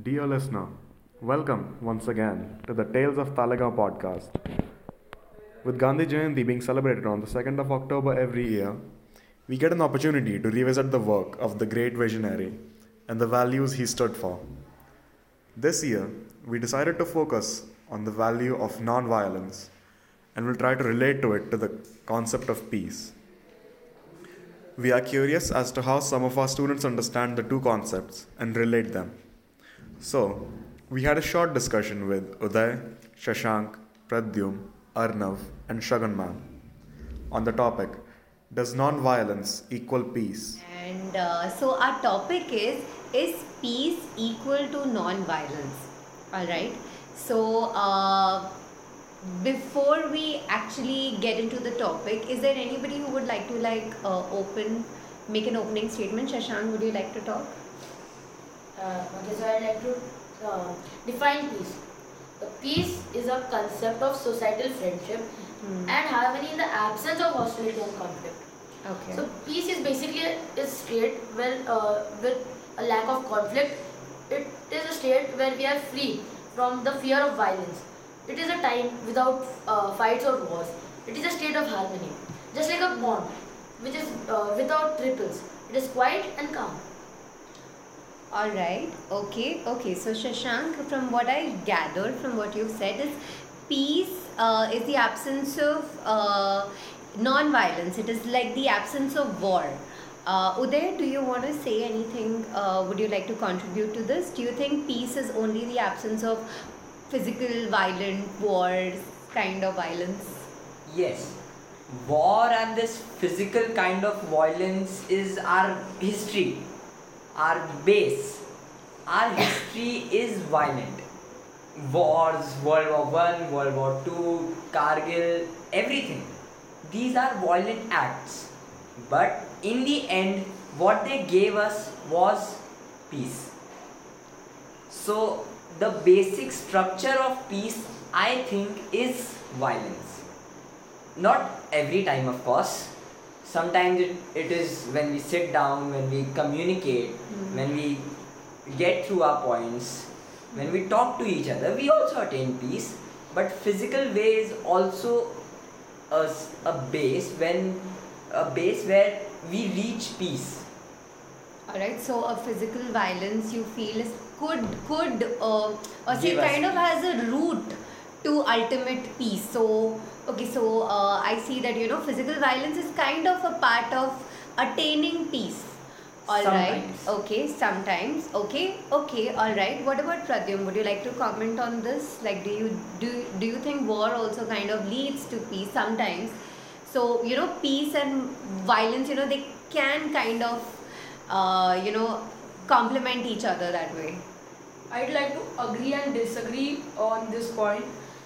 Dear listener, welcome once again to the Tales of Talegaon podcast. With Gandhi Jayanti being celebrated on the 2nd of October every year, we get an opportunity to revisit the work of the great visionary and the values he stood for. This year, we decided to focus on the value of non-violence and will try to relate to it to the concept of peace. We are curious as to how some of our students understand the two concepts and relate them. So, we had a short discussion with Uday, Shashank, Pradyum, Arnav, and Shagan ma'am on the topic Does non-violence equal peace? And uh, so our topic is Is peace equal to non violence? Alright. So uh, before we actually get into the topic, is there anybody who would like to like uh, open, make an opening statement? Shashank, would you like to talk? Uh, okay, so I'd like to uh, define peace. Uh, peace is a concept of societal friendship Hmm. and harmony in the absence of hostility and conflict. Okay. So peace is basically a, a state where, uh, with a lack of conflict, it is a state where we are free from the fear of violence. It is a time without uh, fights or wars. It is a state of harmony, just like a pond, which is uh, without ripples. It is quiet and calm. All right. Okay. Okay. So Shashank, from what I gathered from what you've said, is peace uh, is the absence of uh, non-violence. It is like the absence of war. Uh, Uday, do you want to say anything? Uh, would you like to contribute to this? Do you think peace is only the absence of physical, violent wars, kind of violence? Yes. War and this physical kind of violence is our history, our base. Our history is violent. Wars, World War One, World War Two, Kargil, everything. These are violent acts. But in the end, what they gave us was peace. So the basic structure of peace, I think, is violence. Not every time, of course. Sometimes it, it is when we sit down, when we communicate, when we get through our points, when we talk to each other, we also attain peace. But physical way is also a, a base when a base where we reach peace. All right. So a physical violence you feel is could could uh, or say kind of peace. has a route to ultimate peace. So okay. So uh, I see that you know physical violence is kind of a part of attaining peace. All right. Sometimes. Okay. Sometimes. Okay. Okay. All right. What about Pradyum? Would you like to comment on this? Like, do you do do you think war also kind of leads to peace sometimes? So you know, peace and violence. You know, they can kind of uh, you know complement each other that way. I'd like to agree and disagree on this point.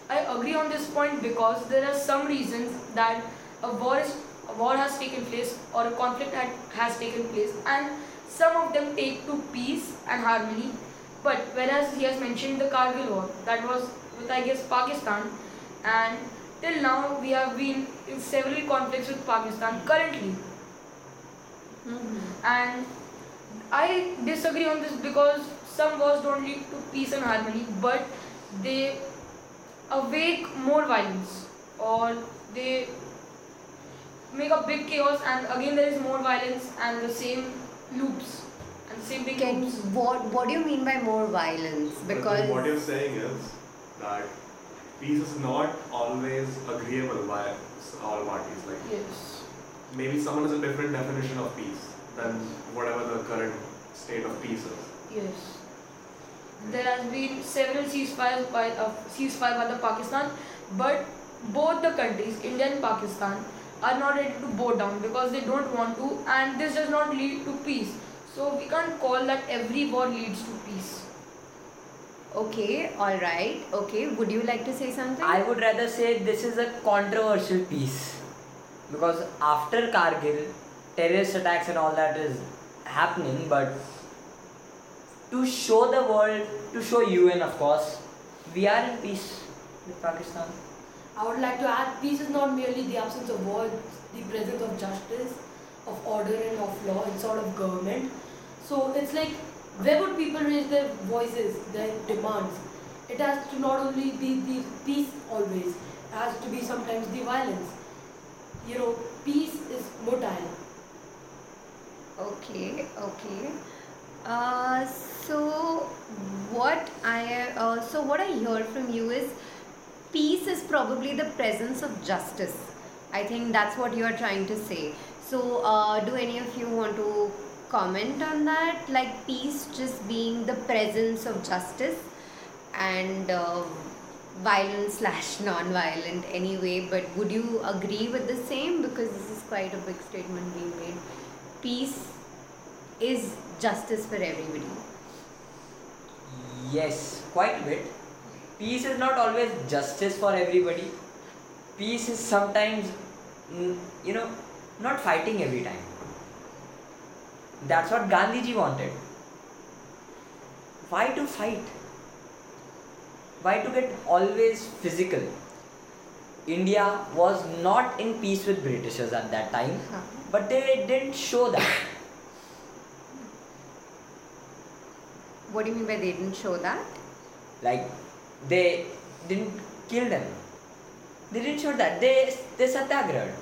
I agree on this point because there are some reasons that a war is a war has taken place or a conflict had, has taken place and some of them take to peace and harmony. But whereas he has mentioned the Kargil war, that was with I guess Pakistan. And till now we have been in several conflicts with Pakistan currently. Mm-hmm. And I disagree on this because some wars don't lead to peace and harmony, but they awake more violence or they make a big chaos, and again there is more violence and the same loops and same big Can loops. what what do you mean by more violence? Because what you're saying is that peace is not always agreeable by all parties. Like Yes. maybe someone has a different definition of peace than whatever the current state of peace is. Yes. There has been several ceasefires by uh, ceasefire by the Pakistan, but both the countries, India and Pakistan, are not ready to bow down because they don't want to, and this does not lead to peace. So we can't call that every war leads to peace. okay, all right, okay. Would you like to say something? I would rather say this is a controversial piece because after Kargil, terrorist attacks and all that is happening, but to show the world, to show UN, of course, we are in peace with Pakistan. I would like to add peace is not merely the absence of war, it's the presence of justice, of order and of law and sort of government. So it's like where would people raise their voices, their demands? It has to not only be the peace always, it has to be sometimes the violence. You know, peace is motile. Okay, okay. Uh, so what I uh, so what I hear from you is peace is probably the presence of justice. I think that's what you are trying to say. So uh, do any of you want to comment on that? Like peace just being the presence of justice and uh, violent slash non-violent anyway. But would you agree with the same? Because this is quite a big statement being made. Peace is justice for everybody. Yes, quite a bit. Peace is not always justice for everybody. Peace is sometimes, mm, you know, not fighting every time. That's what Gandhiji wanted. Why to fight? Why to get always physical? India was not in peace with Britishers at that time, but they didn't show that. What do you mean by they didn't show that? like they didn't kill them they didn't show that they they satyagraha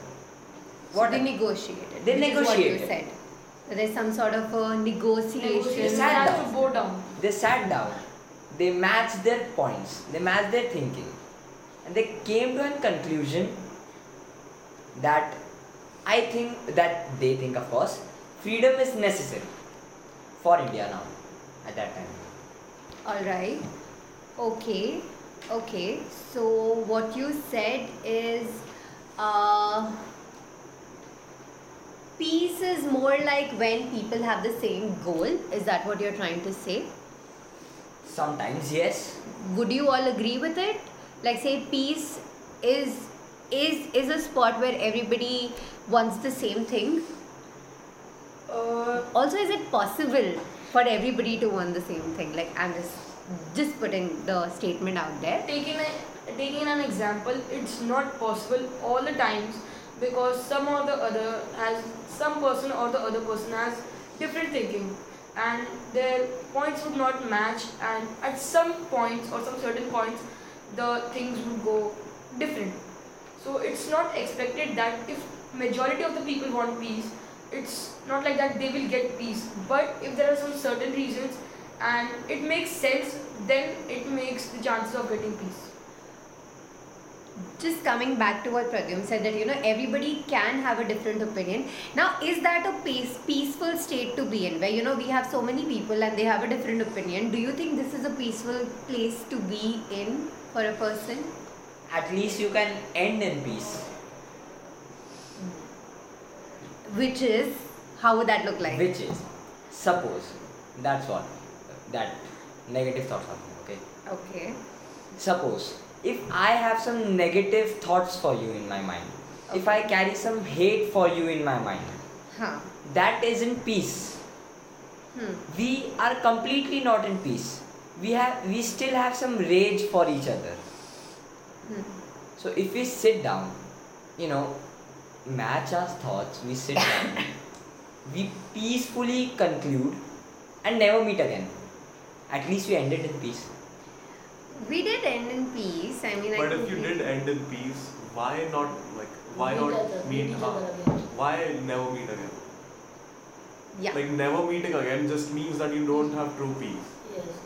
So they negotiated. They which is what you negotiated. said. There's some sort of a negotiation. Negotiation. sat down. to go down. they sat down they matched their points they matched their thinking and they came to a conclusion that i think that they think of course freedom is necessary for india now at that time All right. Okay. Okay. So what you said is, uh, peace is more like when people have the same goal. Is that what you're trying to say? sometimes yes Would you all agree with it? Like say peace is is is a spot where everybody wants the same thing. Uh, Also, is it possible for everybody to want the same thing? Like I'm just just putting the statement out there. taking a, taking an example, it's not possible all the times because some or the other has some person or the other person has different thinking and their points would not match and at some points or some certain points the things would go different. So it's not expected that if majority of the people want peace, it's not like that they will get peace. But if there are some certain reasons and it makes sense, then it makes the chances of getting peace. Just coming back to what Pradyum said that you know everybody can have a different opinion. Now, is that a peace, peaceful state to be in where you know we have so many people and they have a different opinion? Do you think this is a peaceful place to be in for a person? at least you can end in peace Which is how would that look like? which is suppose that's what that negative thoughts are okay Okay. suppose if i have some negative thoughts for you in my mind if i carry some hate for you in my mind Huh. that isn't peace Hmm. we are completely not in peace we have we still have some rage for each other Hmm. so if we sit down you know match our thoughts we sit down we peacefully conclude and never meet again at least we ended in peace We did end in peace. I mean, I But if you completely- did end in peace, why not like why Meet not other- meet? meet each huh? other again. Why never meet again? Yeah. Like never meeting again just means that you don't have true peace Yes. yes.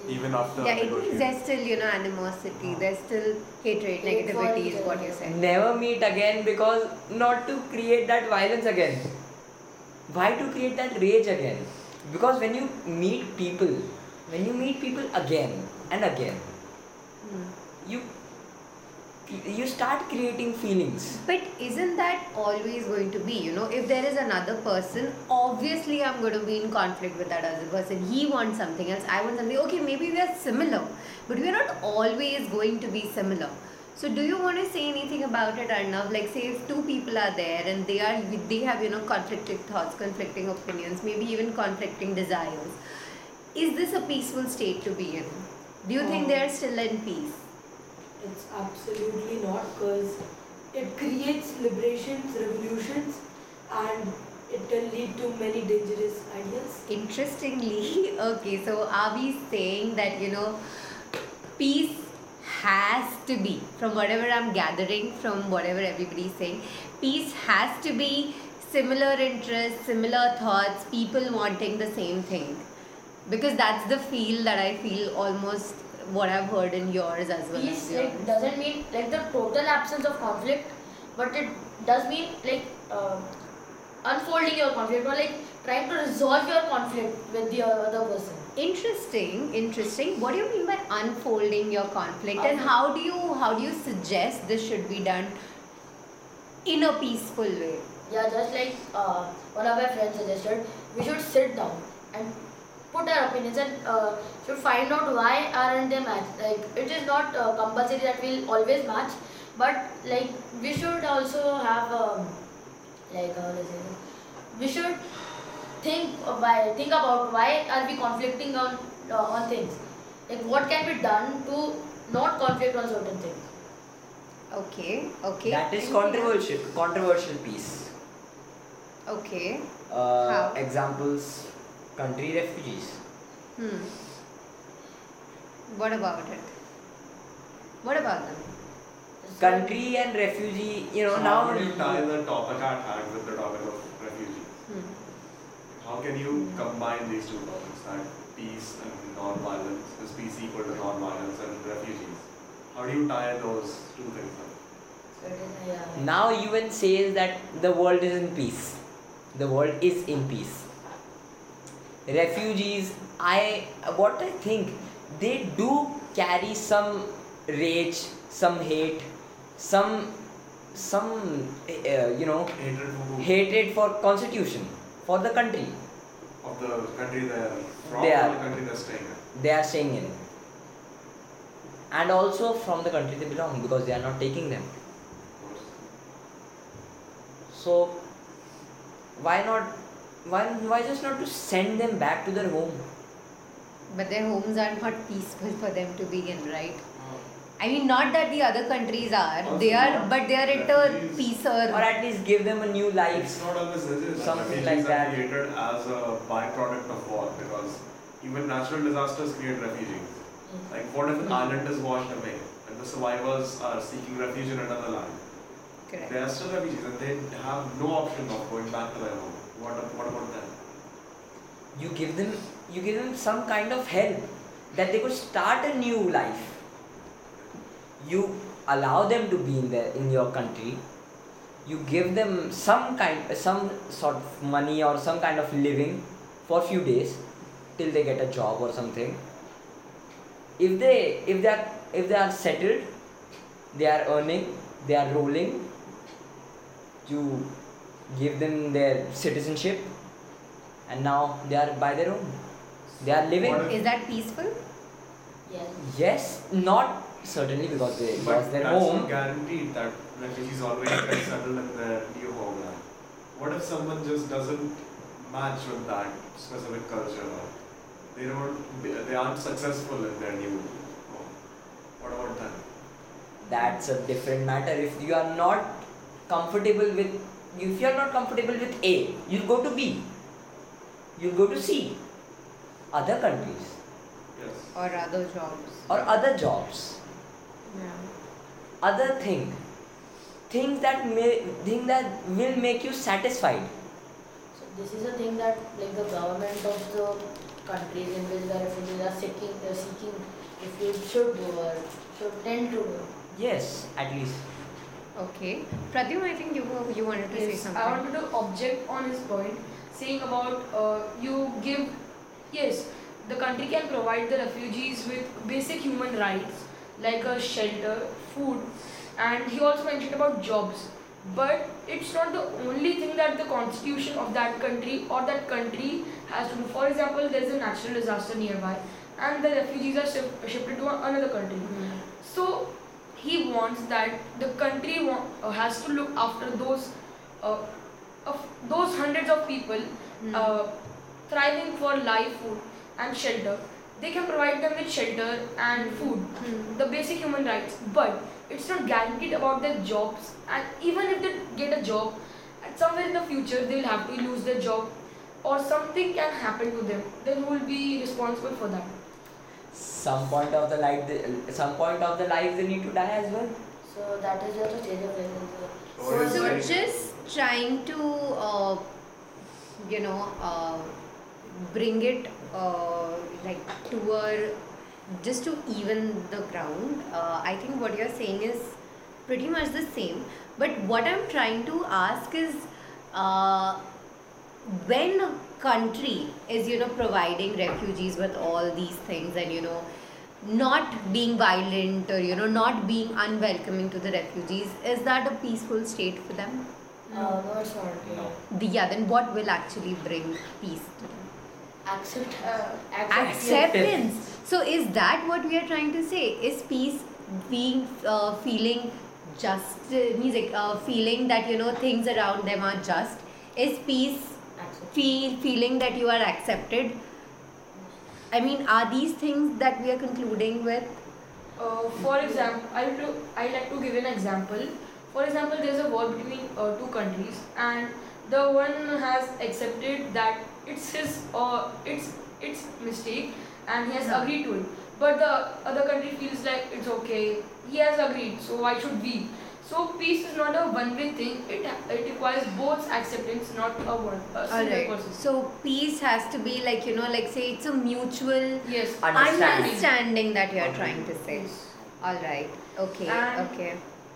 Even after yeah, it means there's still, you know, animosity, there's still hatred, negativity is what you other. said. never meet again because not to create that violence again why to create that rage again because when you meet people when you meet people again and again Hmm. you you start creating feelings But isn't that always going to be? You know, if there is another person, obviously I'm going to be in conflict with that other person. He wants something else, I want something. Okay, maybe we are similar, but we are not always going to be similar. So, do you want to say anything about it, Arnav? Like, say if two people are there and they are they have you know conflicting thoughts, conflicting opinions, maybe even conflicting desires. Is this a peaceful state to be in? Do you think Um, they are still in peace? It's absolutely not because it creates liberations, revolutions, and it can lead to many dangerous ideas. Interestingly, okay, so are we saying that you know, peace has to be, from whatever I'm gathering, from whatever everybody's saying, peace has to be similar interests, similar thoughts, people wanting the same thing. Because that's the feel that I feel almost what I've heard in yours as well yours. like doesn't mean like the total absence of conflict, but it does mean like uh, unfolding your conflict or like trying to resolve your conflict with the other person. Interesting, interesting. What do you mean by unfolding your conflict, and how do you how do you suggest this should be done in a peaceful way? Yeah, just like uh, one of my friends suggested, we should sit down and put our opinions and uh, should find out why aren't they match. Like it is not uh, compulsory that we'll always match, but like we should also have um, like how to say we should think why think about why are we conflicting on uh, on things. Like what can be done to not conflict on certain things. Okay, okay. That is controversial. Controversial piece. Okay. Uh, How? examples: country refugees. Hmm. What about it? What about them? So- Country and refugee. You know So now. how would you tie the topic at hand with the topic of refugees? Hmm. How can you combine these two topics, that peace and non-violence, is peace equal to non-violence and refugees? How do you tie those two things up? Now UN says that the world is in peace. The world is in peace. Refugees, I what I think they do carry some rage, some hate, some some uh, you know Hatred for hatred for constitution for the country Of the country they're from They are. the country they're staying in? they are staying in, and also from the country they belong because they are not taking them. Of course. So why not why why just not to send them back to their home? But their homes are not peaceful for them to be in, right? I mean, not that the other countries are. Also they are, but they are at a refugees. peace Or or. at least give them a new life. It's not always this. Something Refugees like are that. created as a byproduct of war because even natural disasters create refugees. Mm. Like what if an island is washed away and the survivors are seeking refuge in another land? Correct. They are still refugees and they have no option of going back to their home. What, what about them? You give them you give them some kind of help that they could start a new life. You allow them to be in their in your country. You give them some kind some sort of money or some kind of living for a few days till they get a job or something. If they if they are if they are settled, they are earning, they are rolling, you give them their citizenship and now they are by their own. They are living. Is that peaceful? Yes. Yes, not certainly because they But lost their that's home. not guaranteed that refugees always get settled in their new homeland. What if someone just doesn't match with that specific culture? They don't, they aren't successful in their new home. What about them? That's a different matter. If you are not comfortable with, if you are not comfortable with A, you'll go to B. You'll go to C. Other countries Yes. Or other jobs? or other jobs, Yeah. other thing, things that may, thing that will make you satisfied. So this is a thing that like the government of the countries in which the refugees are seeking uh, seeking refuge should do or should tend to do. Yes, at least. Okay. Pradyum, I think you were- you wanted to say Yes, something. I wanted to object on his point, saying about uh, you give, yes, the country can provide the refugees with basic human rights like a shelter, food, and he also mentioned about jobs. But it's not the only thing that the constitution of that country or that country has to do. For example, there's a natural disaster nearby, and the refugees are ship- shifted to another country. Hmm. So he wants that the country uh, has to look after those uh, of those hundreds of people Hmm. uh, thriving for life, food, and shelter. They can provide them with shelter and food, Hmm. the basic human rights. But it's not guaranteed about their jobs. And even if they get a job, at somewhere in the future they will have to lose their job or something can happen to them then who will be responsible for that Some point of the life, they, some point of the life they need to die as well. So that is just a stage of life. So it's So like- just trying to, uh, you know, uh, bring it uh, like to a, just to even the ground. Uh, I think what you're saying is pretty much the same. But what I'm trying to ask is, uh, when a country is you know providing refugees with all these things and you know not being violent or you know not being unwelcoming to the refugees is that a peaceful state for them no, it's not. No. the, yeah then what will actually bring peace to them Accept. Uh, acceptance so is that what we are trying to say is peace being uh, feeling just uh, like uh, feeling that you know things around them are just is peace. Feel feeling that you are accepted i mean are these things that we are concluding with Uh, for example, I to I like to give an example. For example, there's a war between uh, two countries, and the one has accepted that it's his or it's its mistake, and he has Yeah. agreed to it. But the other country feels like it's okay. He has agreed, so why should we? So peace is not a one-way thing. It it requires both acceptance, not a one a single Alright. person. So peace has to be like you know, like say it's a mutual Yes. Understanding. understanding that you are trying to say. Yes. All right. Okay. And- okay.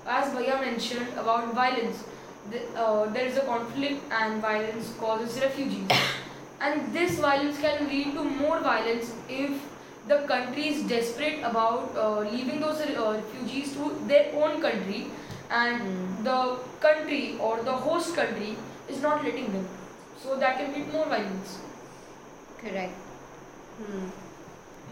as Bhaiya mentioned about violence, the, uh, there is a conflict and violence causes refugees. and this violence can lead to more violence if the country is desperate about uh, leaving those uh, refugees to their own country and Mm. the country or the host country is not letting them. So that can lead more violence. Correct. Hmm.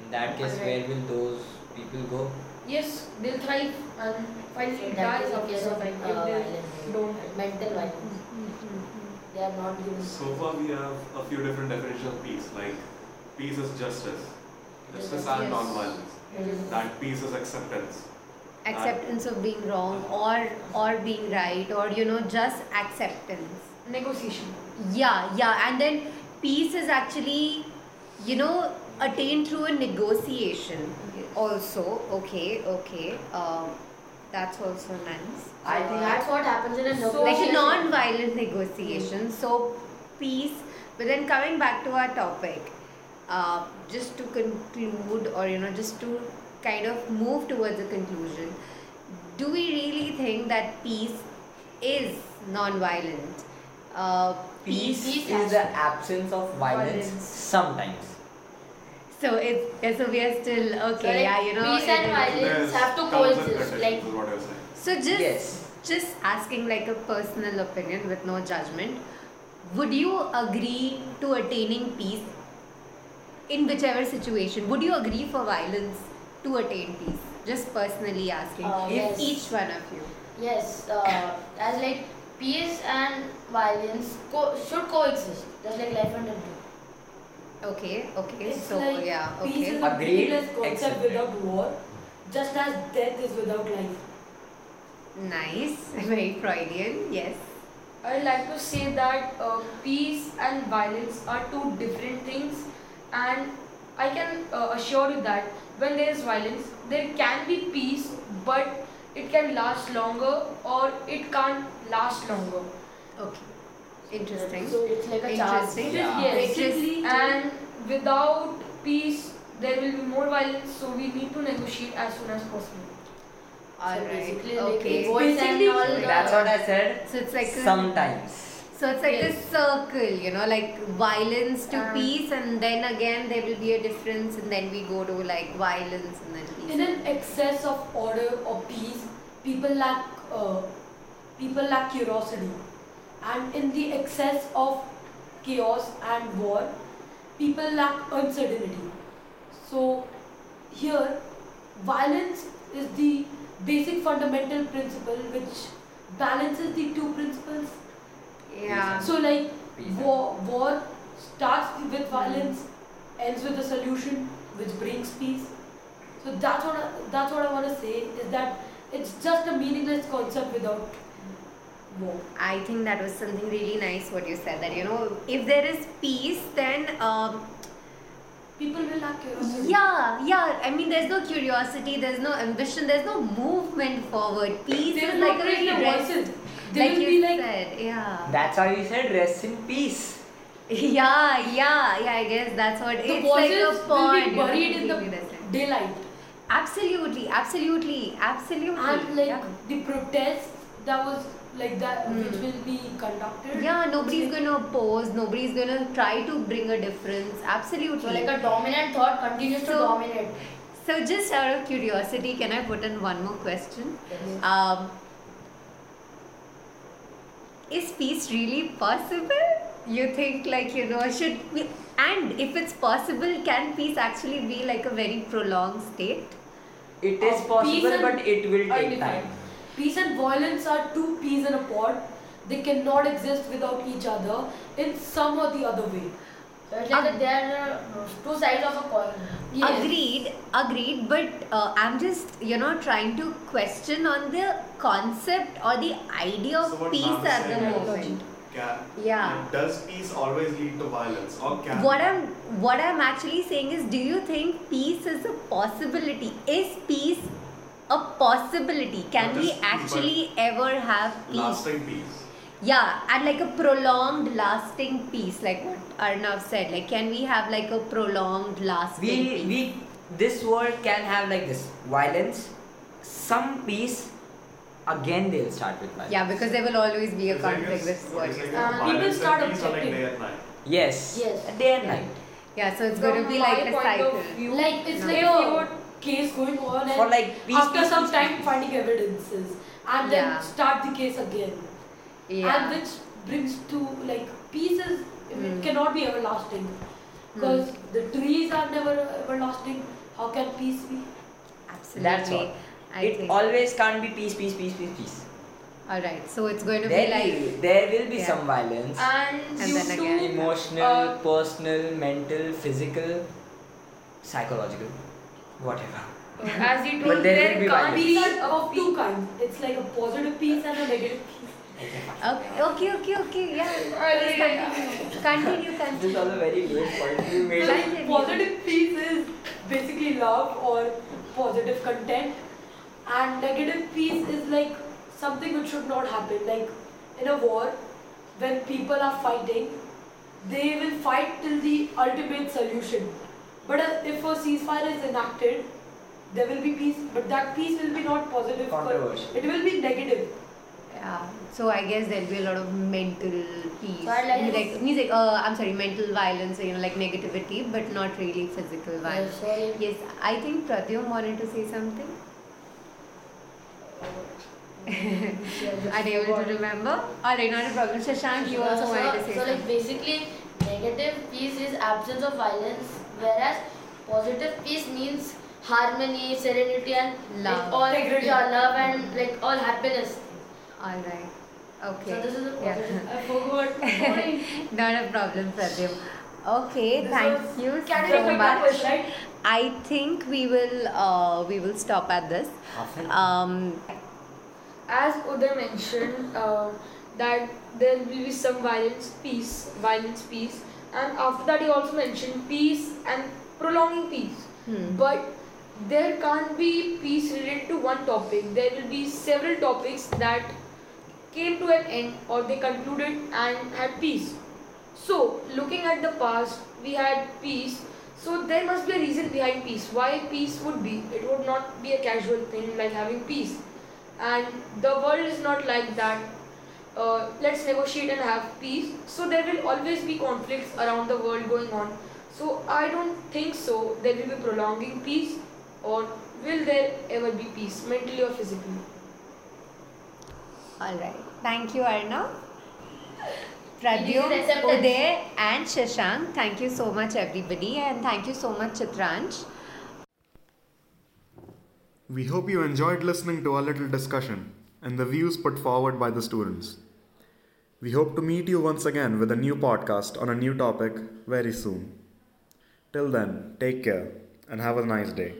In that case, Alright. where will those people go? Yes, they'll thrive and finally So that die is a after case of surviving uh, if they violence. don't. Mental violence. They are not given. So far, we have a few different definitions of peace. Like, peace is justice, justice and Yes. non-violence. Mhm. That peace is acceptance. Acceptance of being wrong or or being right or you know just acceptance. Negotiation. Yeah, yeah, and then peace is actually, you know, attained through a negotiation. Also, okay, okay. Um, that's also nice. I So think that's what happens in a So- negotiation. like a non-violent negotiation. So peace. But then coming back to our topic, uh, just to conclude, or you know, just to kind of move towards a conclusion, do we really think that peace is non-violent? Uh, Peace, Peace is has the absence of violence, Violence. sometimes. So it's yeah, so we are still okay. So, like, yeah, you know. peace and violence have to coexist, like- is what you're saying. So just Yes. just asking like a personal opinion with no judgment, would you agree to attaining peace in whichever situation? Would you agree for violence to attain peace? Just personally asking. Uh, if yes. each one of you. Yes, uh, as like peace and violence co- should coexist, just like life and death. Okay, okay. It's so like yeah, peace okay. is a Agreed, meaningless concept accepted. without war, just as death is without life. Nice. Very Freudian, yes. I like to say that uh, peace and violence are two different things, and I can uh, assure you that when there is violence, there can be peace, but it can last longer or it can't last longer. Okay. Interesting. So it's like a chance. Interesting. Yeah. Yes, Basically, and without peace, there will be more violence, so we need to negotiate as soon as possible. Alright. basically, like, Okay. boys and Basically, all That's what I said. So it's like a- Sometimes. So it's like Yes. this circle, you know, like violence to Um, peace, and then again there will be a difference, and then we go to like violence and then peace. In an excess of order or peace, people lack uh, people lack curiosity, and in the excess of chaos and war, people lack uncertainty. So here, violence is the basic fundamental principle which balances the two principles. Yeah. So like war, war starts with violence, ends with a solution which brings peace. So that's what I, that's what I want to say is that it's just a meaningless concept without war. I think that was something really nice what you said that you know if there is peace then um, People will lack curiosity. yeah yeah I mean there's no curiosity there's no ambition there's no movement forward peace They is will like not a raise very their rest voices. They like you like said yeah That's how you said rest in peace. yeah yeah yeah I guess that's what the it's like a will pond be you know, buried in the daylight. absolutely absolutely absolutely And like yeah. the protest that was like that Hmm. which will be conducted. Yeah, nobody's like- gonna oppose, nobody's gonna try to bring a difference. Absolutely. So like a dominant thought continues to dominate. So just out of curiosity, can I put in one more question? Yes. Um, is peace really possible? You think like you know should we, and if it's possible, can peace actually be like a very prolonged state? It is Of possible, but it will take time. Peace and violence are two peas in a pod. They cannot exist without each other in some or the other way. So it's like that there are uh, two sides of a coin. Agreed, agreed. But uh, I'm just you know trying to question on the concept or the idea of So peace Ma'am at the said moment. Can, Yeah. does peace always lead to violence, or can? What I'm what I'm actually saying is, do you think peace is a possibility? Is peace a possibility? Can we actually ever have peace? lasting peace? Yeah, and like a prolonged, lasting peace, like what Arnav said. Like, can we have like a prolonged, last? We peace? we this world can have like this violence, some peace. Again, they'll start with violence. yeah, because there will always be a It's conflict. it's- This is what it's you're like saying. Uh, people start peace are like objecting. day and night. Yes. Yes. Day and Yeah. night. Yeah, so it's From going to be like a cycle. view, Like it's No. like a you case going on and For like peace, after peace, some peace, time peace. finding evidences and then start the case again. Yeah. And which brings to like peace is Mm. it cannot be everlasting. Because the trees are never everlasting. How can peace be? Absolutely. That's all. I it think. always can't be peace, peace, peace, peace, peace. All right. So it's going to There be like. will, there will be Yeah. some violence. and, And due then again- Emotional, uh, personal, mental, physical, psychological, whatever. as you But told, there there be can't violence. be Peace a are of two kinds. It's like a positive peace and a negative peace. Okay, okay, okay, okay. Yeah. Yeah. Continue, This continue. was a very late point you made. So Continue. positive peace is basically love or positive content, and negative peace is like something which should not happen. Like in a war, when people are fighting, they will fight till the ultimate solution. But uh, if a ceasefire is enacted, there will be peace, but that peace will be not positive. but Controversial. It will be negative. Yeah. So I guess there'll be a lot of mental peace. So I'd like Means to- like, means like uh, I'm sorry, mental violence, you know, like negativity, but not really physical violence. sorry. Yes, I think Pradyum wanted to say something. Unable to remember? Alright, not a problem. Shashank, you also so, wanted to say so like basically negative peace is absence of violence whereas positive peace means harmony serenity and Love. like all yeah, love and like all happiness Alright. Okay. so this is a Yeah. I forgot. Not a problem, Pradyum. Okay, This thank you so I much. question, right? I think we will uh, we will stop at this. Often. Um, as Uday mentioned, uh, that there will be some violence, peace, violence, peace, and after that he also mentioned peace and prolonging peace. hmm. But there can't be peace related to one topic. There will be several topics that came to an end or they concluded and had peace. So, looking at the past, we had peace. So, there must be a reason behind peace. Why peace would be? It would not be a casual thing like having peace. And the world is not like that. Uh, let's negotiate and have peace. So, there will always be conflicts around the world going on. So, I don't think so. There will be prolonging peace, or will there ever be peace, mentally or physically? All right. Thank you, Arnav. It Pradyum. Uday, and Shashank. Thank you so much, everybody, and thank you so much, Chitransh. We hope you enjoyed listening to our little discussion and the views put forward by the students. We hope to meet you once again with a new podcast on a new topic very soon. Till then, take care and have a nice day.